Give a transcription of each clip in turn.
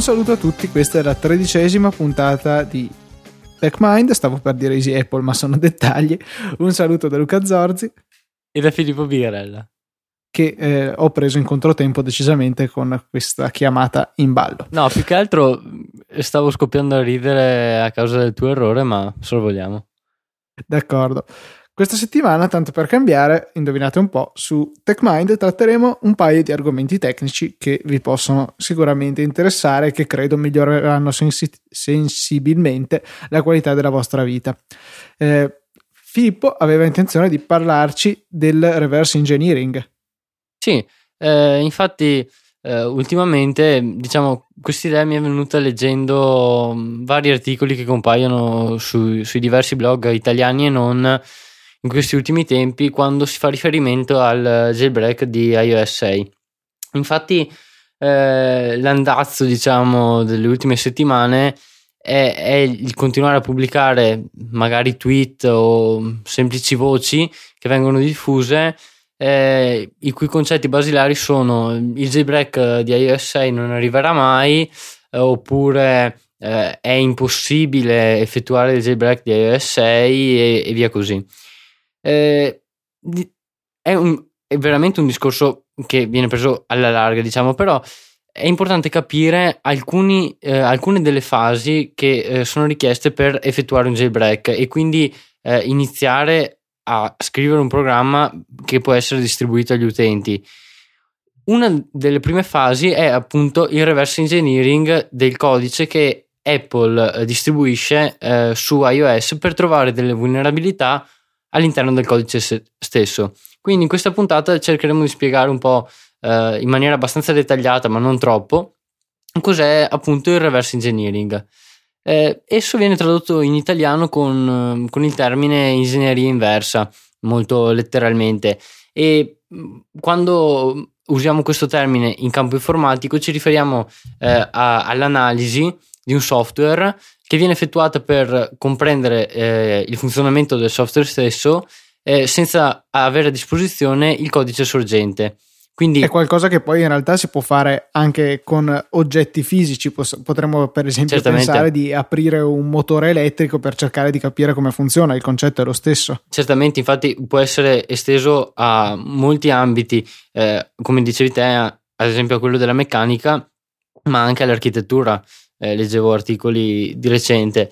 Un saluto a tutti, questa è la tredicesima puntata di TechMind, stavo per dire Easy Apple ma sono dettagli. Un saluto da Luca Zorzi e da Filippo Bigarella che eh, ho preso in controtempo decisamente con questa chiamata in ballo. No, più che altro stavo scoppiando a ridere a causa del tuo errore, ma sorvoliamo. D'accordo. Questa settimana, tanto per cambiare, indovinate un po', su TechMind tratteremo un paio di argomenti tecnici che vi possono sicuramente interessare e che credo miglioreranno sensi- sensibilmente la qualità della vostra vita. Eh, Filippo aveva intenzione di parlarci del reverse engineering. Sì, eh, infatti eh, ultimamente diciamo questa idea mi è venuta leggendo mm, vari articoli che compaiono su, sui diversi blog italiani e non in questi ultimi tempi quando si fa riferimento al jailbreak di iOS 6. Infatti eh, l'andazzo diciamo delle ultime settimane è, è, il continuare a pubblicare magari tweet o semplici voci che vengono diffuse eh, i cui concetti basilari sono il jailbreak di iOS 6 non arriverà mai eh, oppure eh, è impossibile effettuare il jailbreak di iOS 6 e, e via così. Eh, è, un, è, veramente un discorso che viene preso alla larga, diciamo, però è importante capire alcuni, eh, alcune delle fasi che eh, sono richieste per effettuare un jailbreak e quindi iniziare a scrivere un programma che può essere distribuito agli utenti. Una delle prime fasi è appunto il reverse engineering del codice che Apple eh, distribuisce eh, su iOS per trovare delle vulnerabilità all'interno del codice stesso. Quindi in questa puntata cercheremo di spiegare un po' eh, in maniera abbastanza dettagliata, ma non troppo, cos'è appunto il reverse engineering. Eh, esso viene tradotto in italiano con, con, il termine ingegneria inversa, molto letteralmente, e quando usiamo questo termine in campo informatico ci riferiamo eh, a, all'analisi di un software che viene effettuata per comprendere eh, il funzionamento del software stesso eh, senza avere a disposizione il codice sorgente. Quindi, è qualcosa che poi in realtà si può fare anche con oggetti fisici. Potremmo, per esempio, certamente. pensare di aprire un motore elettrico per cercare di capire come funziona. Il concetto è lo stesso. Certamente, infatti, può essere esteso a molti ambiti, eh, come dicevi te, ad esempio a quello della meccanica, ma anche all'architettura. Eh, leggevo articoli di recente.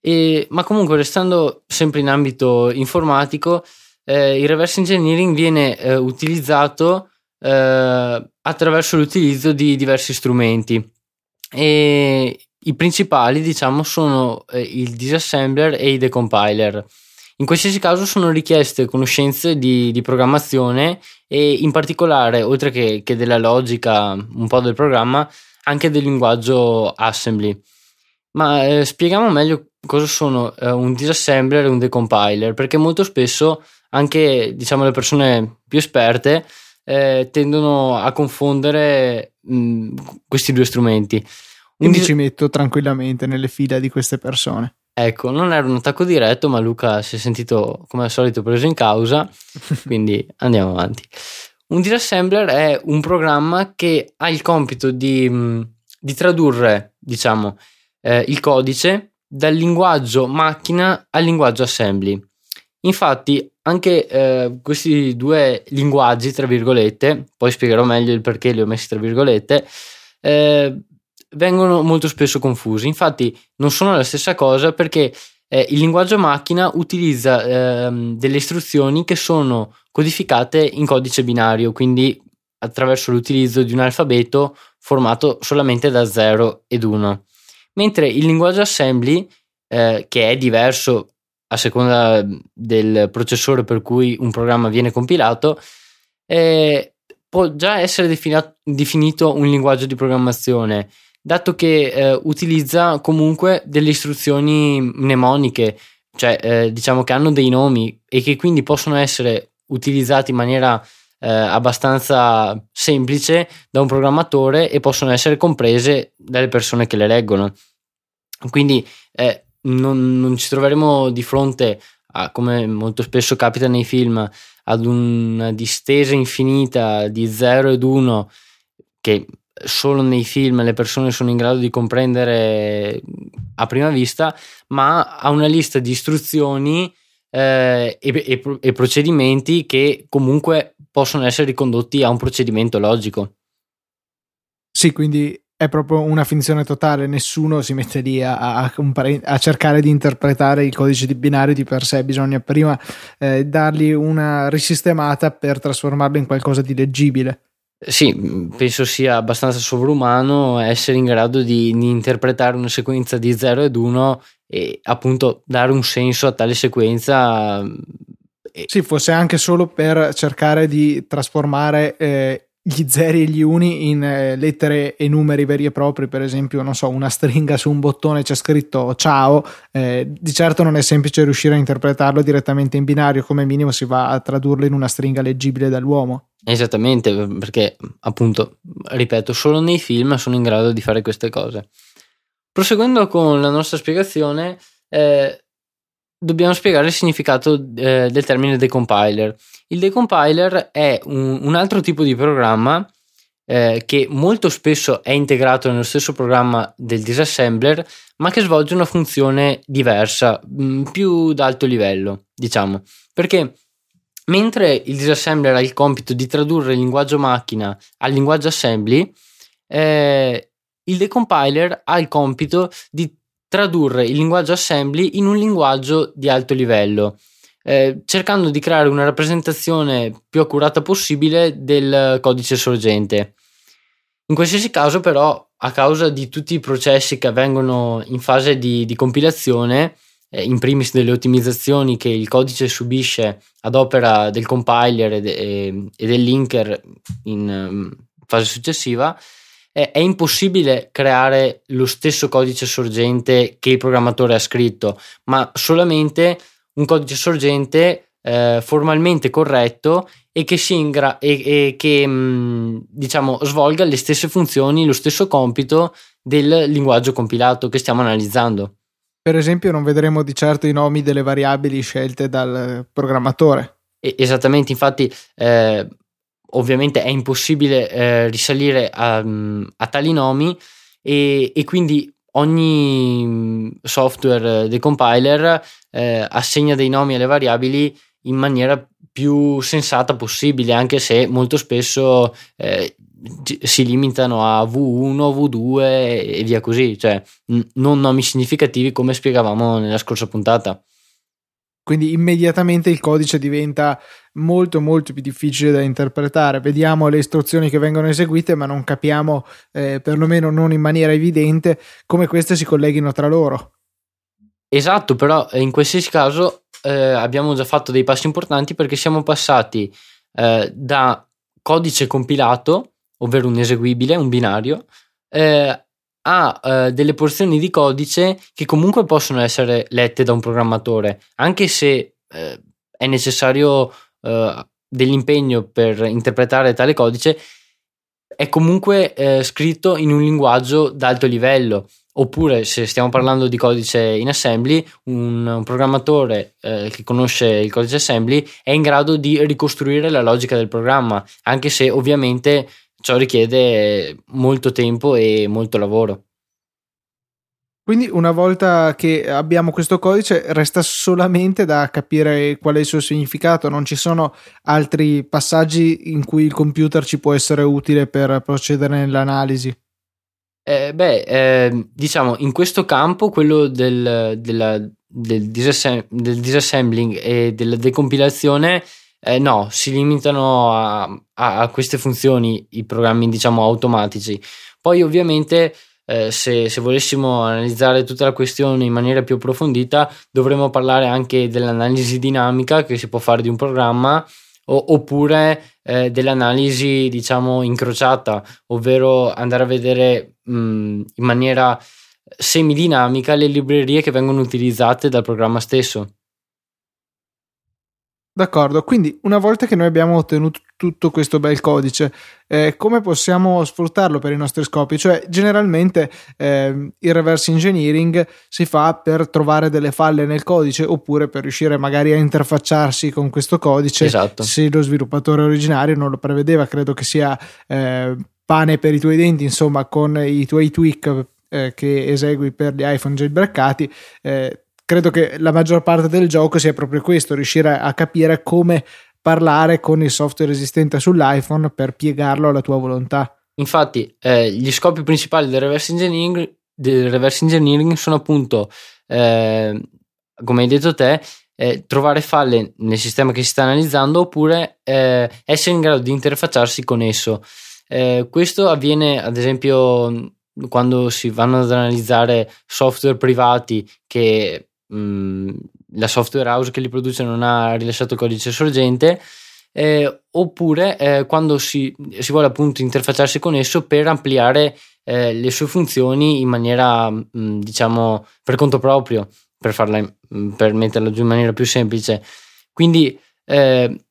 E, ma comunque, restando sempre in ambito informatico, eh, il reverse engineering viene eh, utilizzato eh, attraverso l'utilizzo di diversi strumenti e i principali diciamo sono eh, il disassembler e i decompiler in qualsiasi caso sono richieste conoscenze di, di programmazione e in particolare oltre che, che, della logica un po' del programma anche del linguaggio assembly ma eh, spieghiamo meglio cosa sono eh, un disassembler e un decompiler perché molto spesso anche diciamo le persone più esperte eh, tendono a confondere mh, questi due strumenti. Quindi ci metto tranquillamente nelle fila di queste persone. Ecco, non era un attacco diretto, ma Luca si è sentito come al solito preso in causa, quindi andiamo avanti. Un disassembler è un programma che ha il compito di, di tradurre, diciamo, eh, il codice dal linguaggio macchina al linguaggio assembly. Infatti, anche eh, questi due linguaggi, tra virgolette, poi spiegherò meglio il perché li ho messi tra virgolette, eh, vengono molto spesso confusi. Infatti, non sono la stessa cosa perché eh, il linguaggio macchina utilizza ehm, delle istruzioni che sono codificate in codice binario, quindi attraverso l'utilizzo di un alfabeto formato solamente da 0 ed 1. Mentre il linguaggio assembly, eh, che è diverso a seconda del processore per cui un programma viene compilato, eh, può già essere definato, definito un linguaggio di programmazione, dato che eh, utilizza comunque delle istruzioni mnemoniche, cioè eh, diciamo che hanno dei nomi e che quindi possono essere utilizzati in maniera eh, abbastanza semplice da un programmatore e possono essere comprese dalle persone che le leggono. Quindi eh, non, non ci troveremo di fronte a, come molto spesso capita nei film, ad una distesa infinita di 0 ed 1 che solo nei film le persone sono in grado di comprendere a prima vista, ma ha una lista di istruzioni eh, e, e, e procedimenti che comunque possono essere ricondotti a un procedimento logico. Sì, quindi è proprio una finzione totale, nessuno si mette lì a, a, a, cercare di interpretare il codice di binario di per sé, bisogna prima eh, dargli una risistemata per trasformarlo in qualcosa di leggibile. Sì, penso sia abbastanza sovrumano essere in grado di, di interpretare una sequenza di 0 ed 1 e appunto dare un senso a tale sequenza. Sì, fosse anche solo per cercare di trasformare eh, gli zeri e gli uni in eh, lettere e numeri veri e propri, per esempio, non so, una stringa su un bottone c'è scritto ciao, eh, di certo non è semplice riuscire a interpretarlo direttamente in binario, come minimo si va a tradurlo in una stringa leggibile dall'uomo. Esattamente, perché appunto, ripeto, solo nei film sono in grado di fare queste cose. Proseguendo con la nostra spiegazione, eh, dobbiamo spiegare il significato eh, del termine decompiler. Il decompiler è un, un altro tipo di programma eh, che molto spesso è integrato nello stesso programma del disassembler, ma che svolge una funzione diversa, mh, mm, più d'alto livello, diciamo. Perché mentre il disassembler ha il compito di tradurre il linguaggio macchina al linguaggio assembly, eh, il decompiler ha il compito di tradurre il linguaggio assembly in un linguaggio di alto livello, eh, cercando di creare una rappresentazione più accurata possibile del codice sorgente. In qualsiasi caso, però, a causa di tutti i processi che avvengono in fase di, di compilazione, eh, in primis delle ottimizzazioni che il codice subisce ad opera del compiler e, de, e del linker in um, fase successiva, è, impossibile creare lo stesso codice sorgente che il programmatore ha scritto, ma solamente un codice sorgente eh, formalmente corretto e che, si ingra- e, e che mh, mm, diciamo svolga le stesse funzioni, lo stesso compito del linguaggio compilato che stiamo analizzando. Per esempio, non vedremo di certo i nomi delle variabili scelte dal programmatore. esattamente, infatti, eh, ovviamente è impossibile eh, risalire a, a, tali nomi e, e, quindi ogni software dei compiler eh, assegna dei nomi alle variabili in maniera più sensata possibile, anche se molto spesso eh, si limitano a V1, V2 e via così, cioè n- non nomi significativi come spiegavamo nella scorsa puntata. Quindi immediatamente il codice diventa molto molto più difficile da interpretare. Vediamo le istruzioni che vengono eseguite, ma non capiamo, eh, perlomeno non in maniera evidente, come queste si colleghino tra loro. Esatto, però eh, in qualsiasi caso eh, abbiamo già fatto dei passi importanti perché siamo passati eh, da codice compilato, ovvero un eseguibile, un binario, eh, a eh, delle porzioni di codice che comunque possono essere lette da un programmatore, anche se eh, è necessario eh, dell'impegno per interpretare tale codice, è comunque eh, scritto in un linguaggio d'alto livello. Oppure, se stiamo parlando di codice in assembly, un, un programmatore eh, che conosce il codice assembly è in grado di ricostruire la logica del programma, anche se ovviamente ciò richiede molto tempo e molto lavoro. Quindi una volta che abbiamo questo codice resta solamente da capire qual è il suo significato, non ci sono altri passaggi in cui il computer ci può essere utile per procedere nell'analisi. Eh, beh, eh, diciamo in questo campo, quello del, della, del, disassem- del, disassembling e della decompilazione, eh, no, si limitano a, a, a, queste funzioni i programmi, diciamo, automatici. Poi ovviamente eh, se, se, volessimo analizzare tutta la questione in maniera più approfondita, dovremmo parlare anche dell'analisi dinamica che si può fare di un programma o, oppure eh, dell'analisi, diciamo, incrociata, ovvero andare a vedere mh, in maniera semidinamica le librerie che vengono utilizzate dal programma stesso. D'accordo, quindi una volta che noi abbiamo ottenuto tutto questo bel codice, eh, come possiamo sfruttarlo per i nostri scopi? Cioè, generalmente eh, il reverse engineering si fa per trovare delle falle nel codice oppure per riuscire magari a interfacciarsi con questo codice esatto. se lo sviluppatore originario non lo prevedeva. Credo che sia eh, pane per i tuoi denti, insomma, con i tuoi tweak eh, che esegui per gli iPhone jailbreakati. Credo che la maggior parte del gioco sia proprio questo, riuscire a capire come parlare con il software esistente sull'iPhone per piegarlo alla tua volontà. Infatti, eh, gli scopi principali del reverse engineering, del reverse engineering sono appunto, eh, come hai detto te, eh, trovare falle nel sistema che si sta analizzando oppure eh, essere in grado di interfacciarsi con esso. Eh, questo avviene ad esempio quando si vanno ad analizzare software privati che mh, la software house che li produce non ha rilasciato codice sorgente eh, oppure eh, quando si, si, vuole appunto interfacciarsi con esso per ampliare eh, le sue funzioni in maniera mh, diciamo per conto proprio per, farla, mm, per metterla giù in maniera più semplice. Quindi eh,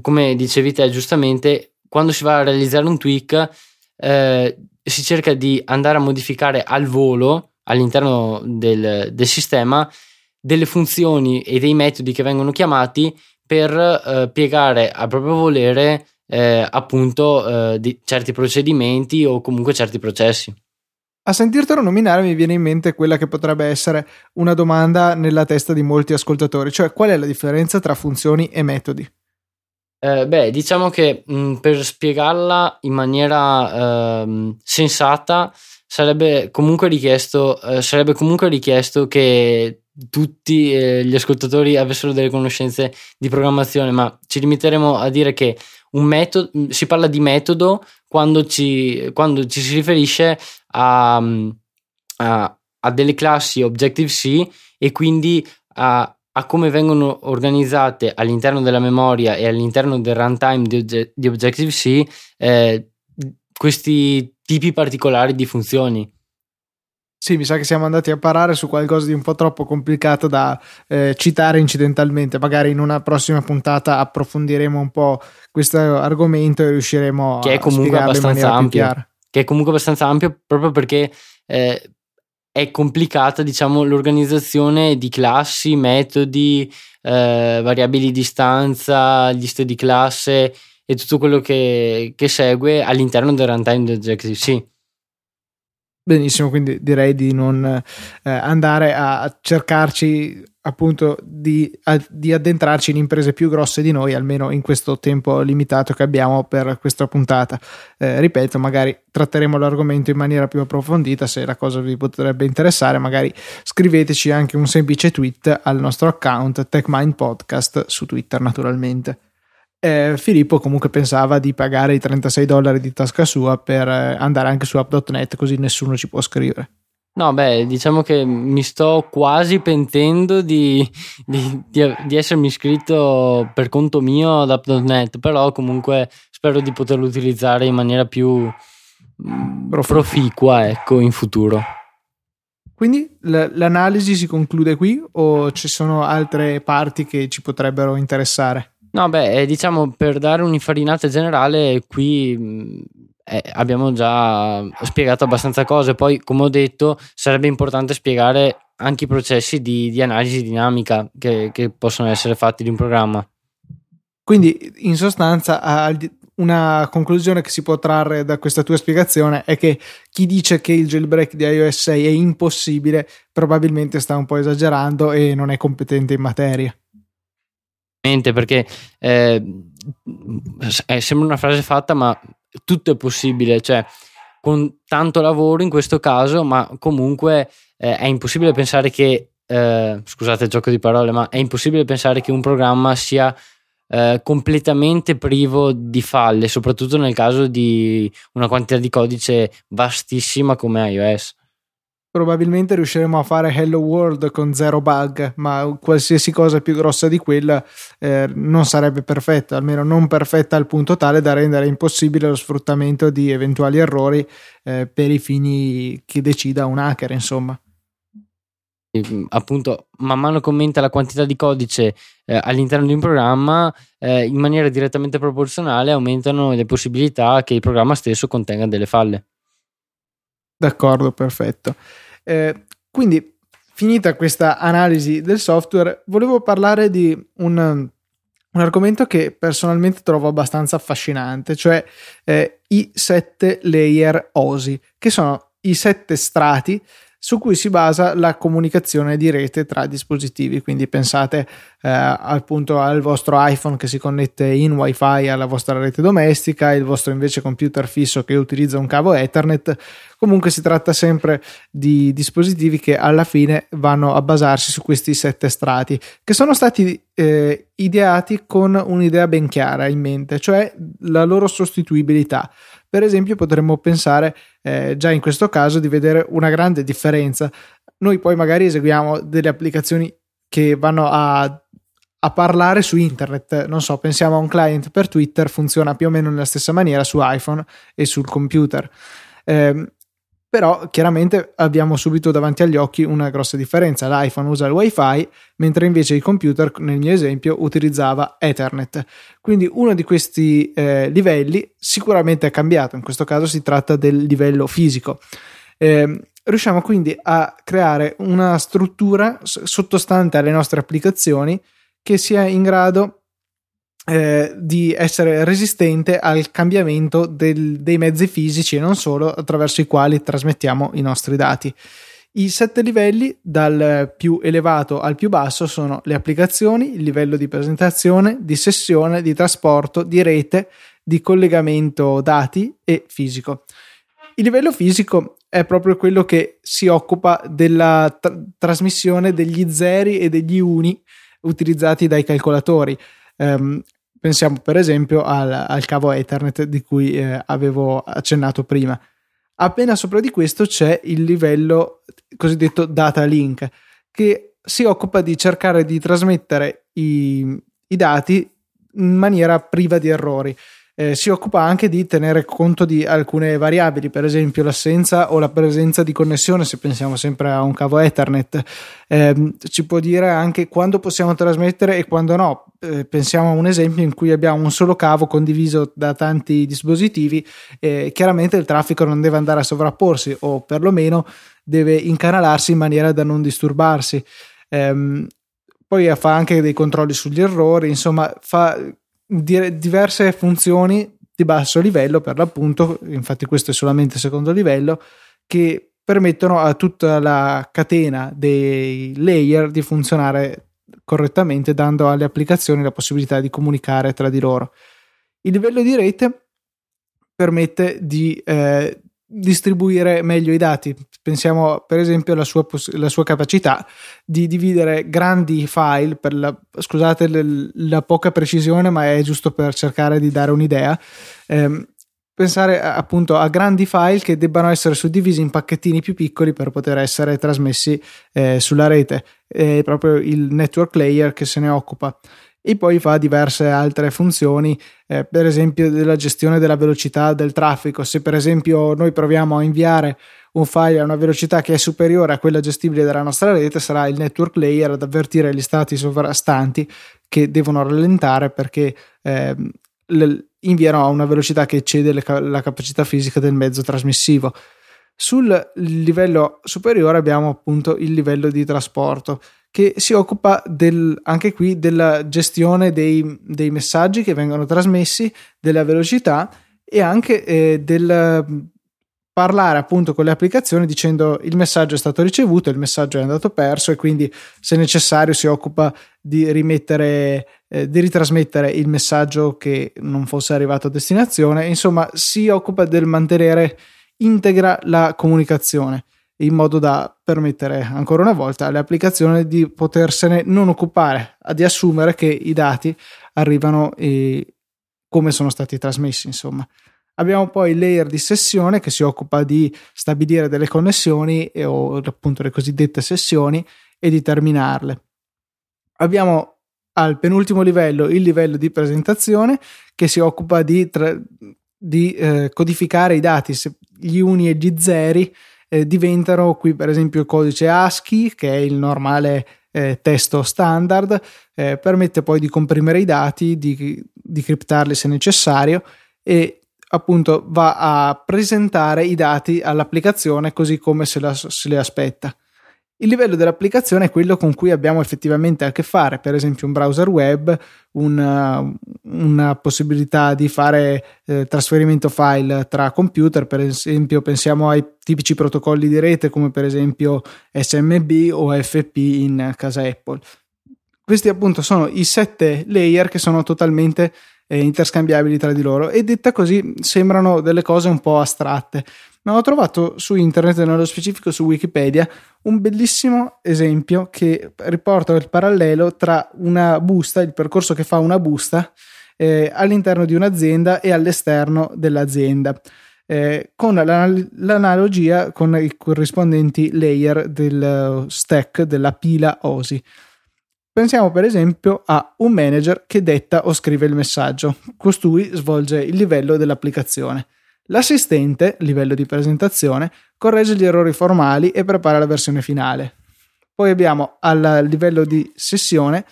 come dicevi te giustamente quando si va a realizzare un tweak eh, si cerca di andare a modificare al volo all'interno del, del sistema delle funzioni e dei metodi che vengono chiamati per eh, piegare a proprio volere eh, appunto eh, di certi procedimenti o comunque certi processi. A sentirtelo nominare mi viene in mente quella che potrebbe essere una domanda nella testa di molti ascoltatori, cioè qual è la differenza tra funzioni e metodi? Eh, beh, diciamo che mh, per spiegarla in maniera ehm, sensata sarebbe comunque richiesto, eh, sarebbe comunque richiesto che tutti eh, gli ascoltatori avessero delle conoscenze di programmazione, ma ci limiteremo a dire che metodo, si parla di metodo quando ci, quando ci si riferisce a, a, a delle classi Objective-C e quindi a, a come vengono organizzate all'interno della memoria e all'interno del runtime di, di Objective-C eh, questi tipi particolari di funzioni. Sì, mi sa che siamo andati a parare su qualcosa di un po' troppo complicato da eh, citare incidentalmente. Magari in una prossima puntata approfondiremo un po' questo argomento e riusciremo che è comunque abbastanza ampio. Che è comunque abbastanza ampio proprio perché eh, è complicata, diciamo, l'organizzazione di classi, metodi, eh, variabili di stanza, liste di classe e tutto quello che, che segue all'interno del runtime di Objective-C. Benissimo, quindi direi di non eh, andare a cercarci appunto di, a, di, addentrarci in imprese più grosse di noi, almeno in questo tempo limitato che abbiamo per questa puntata. Eh, ripeto, magari tratteremo l'argomento in maniera più approfondita, se la cosa vi potrebbe interessare, magari scriveteci anche un semplice tweet al nostro account TechMind Podcast su Twitter naturalmente eh, Filippo comunque pensava di pagare i 36 dollari di tasca sua per eh, andare anche su app.net così nessuno ci può scrivere. No, beh, diciamo che mi sto quasi pentendo di, di, di, di essermi iscritto per conto mio ad app.net, però comunque spero di poterlo utilizzare in maniera più mm, proficua, ecco, in futuro. Quindi l'analisi si conclude qui o ci sono altre parti che ci potrebbero interessare? No, beh, eh, diciamo per dare un'infarinata generale, qui eh, abbiamo già spiegato abbastanza cose. Poi, come ho detto, sarebbe importante spiegare anche i processi di, di analisi dinamica che, che, possono essere fatti di un programma. Quindi, in sostanza, una conclusione che si può trarre da questa tua spiegazione è che chi dice che il jailbreak di iOS 6 è impossibile probabilmente sta un po' esagerando e non è competente in materia perché eh, eh, sembra una frase fatta, ma tutto è possibile, cioè con tanto lavoro in questo caso, ma comunque eh, è impossibile pensare che, eh, scusate il gioco di parole, ma è impossibile pensare che un programma sia eh, completamente privo di falle, soprattutto nel caso di una quantità di codice vastissima come iOS probabilmente riusciremo a fare Hello World con zero bug, ma qualsiasi cosa più grossa di quella eh, non sarebbe perfetta, almeno non perfetta al punto tale da rendere impossibile lo sfruttamento di eventuali errori eh, per i fini che decida un hacker, insomma. Appunto, man mano che aumenta la quantità di codice eh, all'interno di un programma, eh, in maniera direttamente proporzionale aumentano le possibilità che il programma stesso contenga delle falle. D'accordo, perfetto. Eh, quindi, finita questa analisi del software, volevo parlare di un, un argomento che personalmente trovo abbastanza affascinante, cioè eh, i sette layer OSI, che sono i sette strati su cui si basa la comunicazione di rete tra dispositivi. Quindi pensate eh, appunto al vostro iPhone che si connette in WiFi alla vostra rete domestica, il vostro invece computer fisso che utilizza un cavo Ethernet. Comunque si tratta sempre di dispositivi che alla fine vanno a basarsi su questi sette strati, che sono stati eh, ideati con un'idea ben chiara in mente, cioè la loro sostituibilità. Per esempio, potremmo pensare eh, già in questo caso di vedere una grande differenza. Noi poi magari eseguiamo delle applicazioni che vanno a, a parlare su internet. Non so, pensiamo a un client per Twitter, funziona più o meno nella stessa maniera su iPhone e sul computer. Eh, però chiaramente abbiamo subito davanti agli occhi una grossa differenza. L'iPhone usa il WiFi, mentre invece il computer, nel mio esempio, utilizzava Ethernet. Quindi uno di questi eh, livelli sicuramente è cambiato, in questo caso si tratta del livello fisico. Eh, riusciamo quindi a creare una struttura sottostante alle nostre applicazioni che sia in grado eh, di essere resistente al cambiamento del, dei mezzi fisici e non solo attraverso i quali trasmettiamo i nostri dati. I sette livelli, dal più elevato al più basso, sono le applicazioni, il livello di presentazione, di sessione, di trasporto, di rete, di collegamento dati e fisico. Il livello fisico è proprio quello che si occupa della tra- trasmissione degli zeri e degli uni utilizzati dai calcolatori. Um, pensiamo per esempio al, al, cavo Ethernet di cui eh, avevo accennato prima. Appena sopra di questo c'è il livello cosiddetto data link che si occupa di cercare di trasmettere i, i dati in maniera priva di errori eh, si occupa anche di tenere conto di alcune variabili, per esempio l'assenza o la presenza di connessione, se pensiamo sempre a un cavo Ethernet, eh, ci può dire anche quando possiamo trasmettere e quando no. Eh, pensiamo a un esempio in cui abbiamo un solo cavo condiviso da tanti dispositivi, e chiaramente il traffico non deve andare a sovrapporsi o perlomeno deve incanalarsi in maniera da non disturbarsi. Ehm, poi fa anche dei controlli sugli errori, insomma, fa di- diverse funzioni di basso livello per l'appunto, infatti questo è solamente secondo livello, che permettono a tutta la catena dei layer di funzionare correttamente, dando alle applicazioni la possibilità di comunicare tra di loro. Il livello di rete permette di eh, distribuire meglio i dati. Pensiamo per esempio alla sua, alla sua capacità di dividere grandi file, per la, scusate le, la poca precisione, ma è giusto per cercare di dare un'idea. Eh, pensare appunto a grandi file che debbano essere suddivisi in pacchettini più piccoli per poter essere trasmessi eh, sulla rete. È proprio il network layer che se ne occupa e poi fa diverse altre funzioni, eh, per esempio della gestione della velocità del traffico. Se per esempio noi proviamo a inviare un file a una velocità che è superiore a quella gestibile dalla nostra rete, sarà il network layer ad avvertire gli stati sovrastanti che devono rallentare perché eh, inviano a una velocità che eccede la capacità fisica del mezzo trasmissivo. Sul livello superiore abbiamo appunto il livello di trasporto che si occupa del, anche qui della gestione dei, dei, messaggi che vengono trasmessi, della velocità e anche eh, del parlare appunto con le applicazioni dicendo il messaggio è stato ricevuto, il messaggio è andato perso e quindi se necessario si occupa di rimettere, eh, di ritrasmettere il messaggio che non fosse arrivato a destinazione, insomma si occupa del mantenere integra la comunicazione in modo da permettere ancora una volta alle applicazioni di potersene non occupare, di assumere che i dati arrivano e come sono stati trasmessi, insomma. Abbiamo poi il layer di sessione che si occupa di stabilire delle connessioni o appunto le cosiddette sessioni e di terminarle. Abbiamo al penultimo livello il livello di presentazione che si occupa di, tra- di eh, codificare i dati, gli uni e gli zeri eh, diventano qui per esempio il codice ASCII che è il normale eh, testo standard, eh, permette poi di comprimere i dati, di, di criptarli se necessario e appunto va a presentare i dati all'applicazione così come se, la, se li aspetta. Il livello dell'applicazione è quello con cui abbiamo effettivamente a che fare, per esempio un browser web, una, una possibilità di fare eh, trasferimento file tra computer, per esempio pensiamo ai tipici protocolli di rete come per esempio SMB o FP in casa Apple. Questi appunto sono i sette layer che sono totalmente eh, interscambiabili tra di loro e detta così sembrano delle cose un po' astratte ma ho trovato su internet, nello specifico su Wikipedia, un bellissimo esempio che riporta il parallelo tra una busta, il percorso che fa una busta eh, all'interno di un'azienda e all'esterno dell'azienda. Eh, con l'anal- l'analogia con i corrispondenti layer del stack della pila OSI. Pensiamo per esempio a un manager che detta o scrive il messaggio, costui svolge il livello dell'applicazione. L'assistente, livello di presentazione, corregge gli errori formali e prepara la versione finale. Poi abbiamo al livello di sessione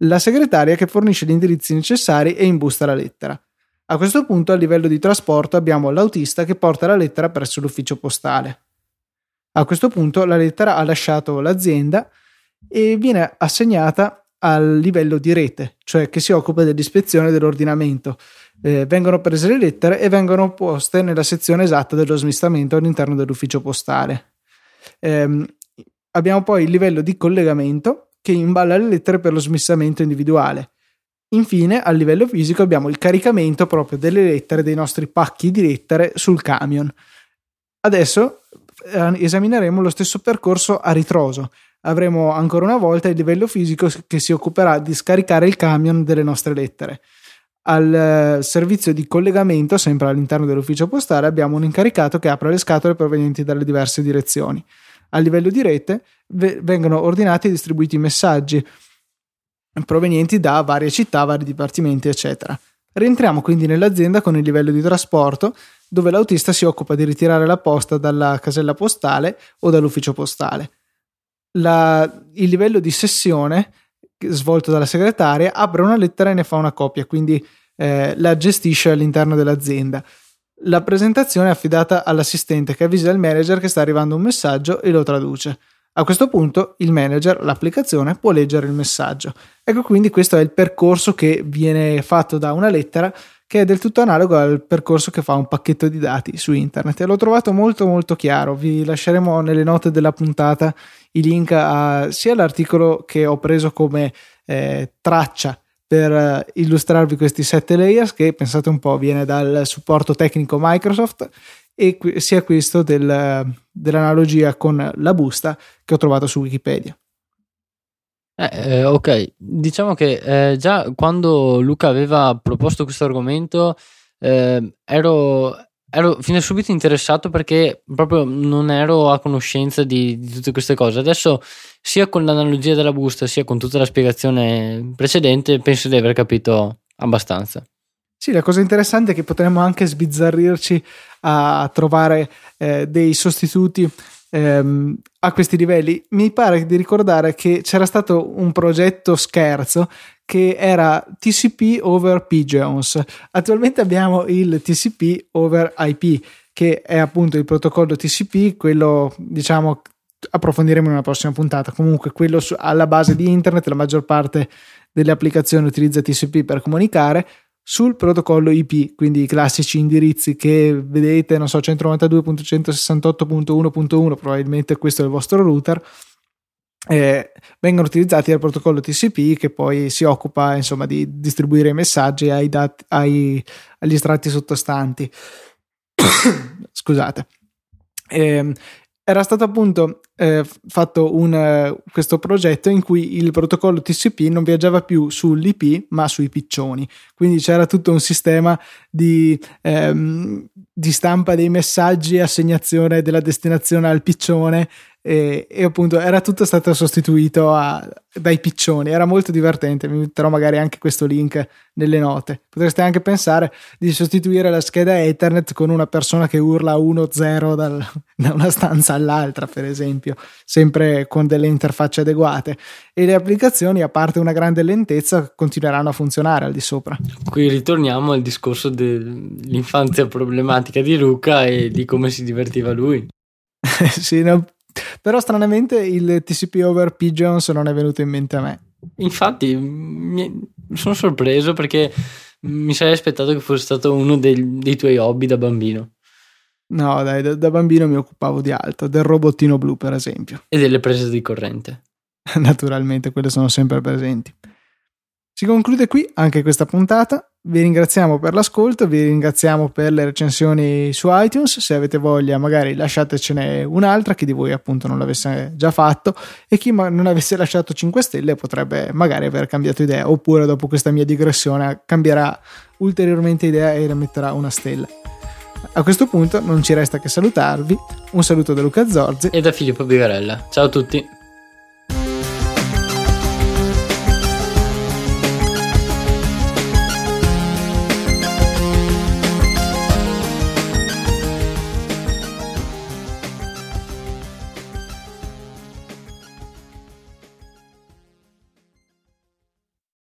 la segretaria che fornisce gli indirizzi necessari e imbusta la lettera. A questo punto, a livello di trasporto, abbiamo l'autista che porta la lettera presso l'ufficio postale. A questo punto, la lettera ha lasciato l'azienda e viene assegnata al livello di rete, cioè che si occupa dell'ispezione dell'ordinamento, eh, vengono prese le lettere e vengono poste nella sezione esatta dello smistamento all'interno dell'ufficio postale. Eh, abbiamo poi il livello di collegamento che imballa le lettere per lo smistamento individuale. Infine, a livello fisico abbiamo il caricamento proprio delle lettere, dei nostri pacchi di lettere sul camion. Adesso eh, esamineremo lo stesso percorso a ritroso. Avremo ancora una volta il livello fisico che si occuperà di scaricare il camion delle nostre lettere al eh, servizio di collegamento, sempre all'interno dell'ufficio postale, abbiamo un incaricato che apre le scatole provenienti dalle diverse direzioni. A livello di rete vengono ordinati e distribuiti messaggi provenienti da varie città, vari dipartimenti, eccetera. Rientriamo quindi nell'azienda con il livello di trasporto, dove l'autista si occupa di ritirare la posta dalla casella postale o dall'ufficio postale. La, il livello di sessione svolto dalla segretaria, apre una lettera e ne fa una copia, quindi eh, la gestisce all'interno dell'azienda. La presentazione è affidata all'assistente che avvisa il manager che sta arrivando un messaggio e lo traduce. A questo punto il manager, l'applicazione, può leggere il messaggio. Ecco quindi questo è il percorso che viene fatto da una lettera che è del tutto analogo al percorso che fa un pacchetto di dati su internet e l'ho trovato molto molto chiaro. Vi lasceremo nelle note della puntata i link a sia l'articolo che ho preso come eh, traccia per eh, illustrarvi questi sette layers che pensate un po' viene dal supporto tecnico Microsoft e sia questo del, dell'analogia con la busta che ho trovato su Wikipedia. Eh, eh, ok, diciamo che eh, già quando Luca aveva proposto questo argomento eh, ero, ero fin da subito interessato perché proprio non ero a conoscenza di, di, tutte queste cose. Adesso, sia con l'analogia della busta, sia con tutta la spiegazione precedente, penso di aver capito abbastanza. Sì, la cosa interessante è che potremmo anche sbizzarrirci a trovare eh, dei sostituti ehm, a questi livelli. Mi pare di ricordare che c'era stato un progetto scherzo che era TCP over Pigeons. Attualmente abbiamo il TCP over IP, che è appunto il protocollo TCP, quello diciamo approfondiremo in una prossima puntata. Comunque, quello su, alla base di internet, la maggior parte delle applicazioni utilizza TCP per comunicare sul protocollo IP, quindi i classici indirizzi che vedete, non so, 192.168.1.1, probabilmente questo è il vostro router, eh, vengono utilizzati dal protocollo TCP che poi si occupa insomma di distribuire i messaggi ai dati, ai, agli estratti sottostanti. Scusate. Eh, era stato appunto eh, fatto un, uh, questo progetto in cui il protocollo TCP non viaggiava più sull'IP ma sui piccioni, quindi c'era tutto un sistema di, ehm, di stampa dei messaggi, assegnazione della destinazione al piccione e, e, appunto era tutto stato sostituito a, dai piccioni. Era molto divertente vi metterò magari anche questo link nelle note. Potreste anche pensare di sostituire la scheda ethernet con una persona che urla 1-0 dal, da una stanza all'altra per esempio sempre con delle interfacce adeguate. E le applicazioni a parte una grande lentezza continueranno a funzionare al di sopra. Qui ritorniamo al discorso dell'infanzia problematica di Luca e di come si divertiva lui. Sì, no, Però stranamente il TCP over Pigeons non è venuto in mente a me. Infatti, mi sono sorpreso perché mi sarei aspettato che fosse stato uno dei, dei tuoi hobby da bambino. No, dai, da, da, bambino mi occupavo di altro, del robottino blu, per esempio. E delle prese di corrente. Naturalmente, quelle sono sempre presenti. Si conclude qui anche questa puntata. Vi ringraziamo per l'ascolto, vi ringraziamo per le recensioni su iTunes. Se avete voglia, magari lasciatecene un'altra, chi di voi appunto non l'avesse già fatto e chi non avesse lasciato 5 stelle potrebbe magari aver cambiato idea, oppure dopo questa mia digressione cambierà ulteriormente idea e rimetterà una stella. A questo punto non ci resta che salutarvi. Un saluto da Luca Zorzi e da Filippo Bigarella. Ciao a tutti.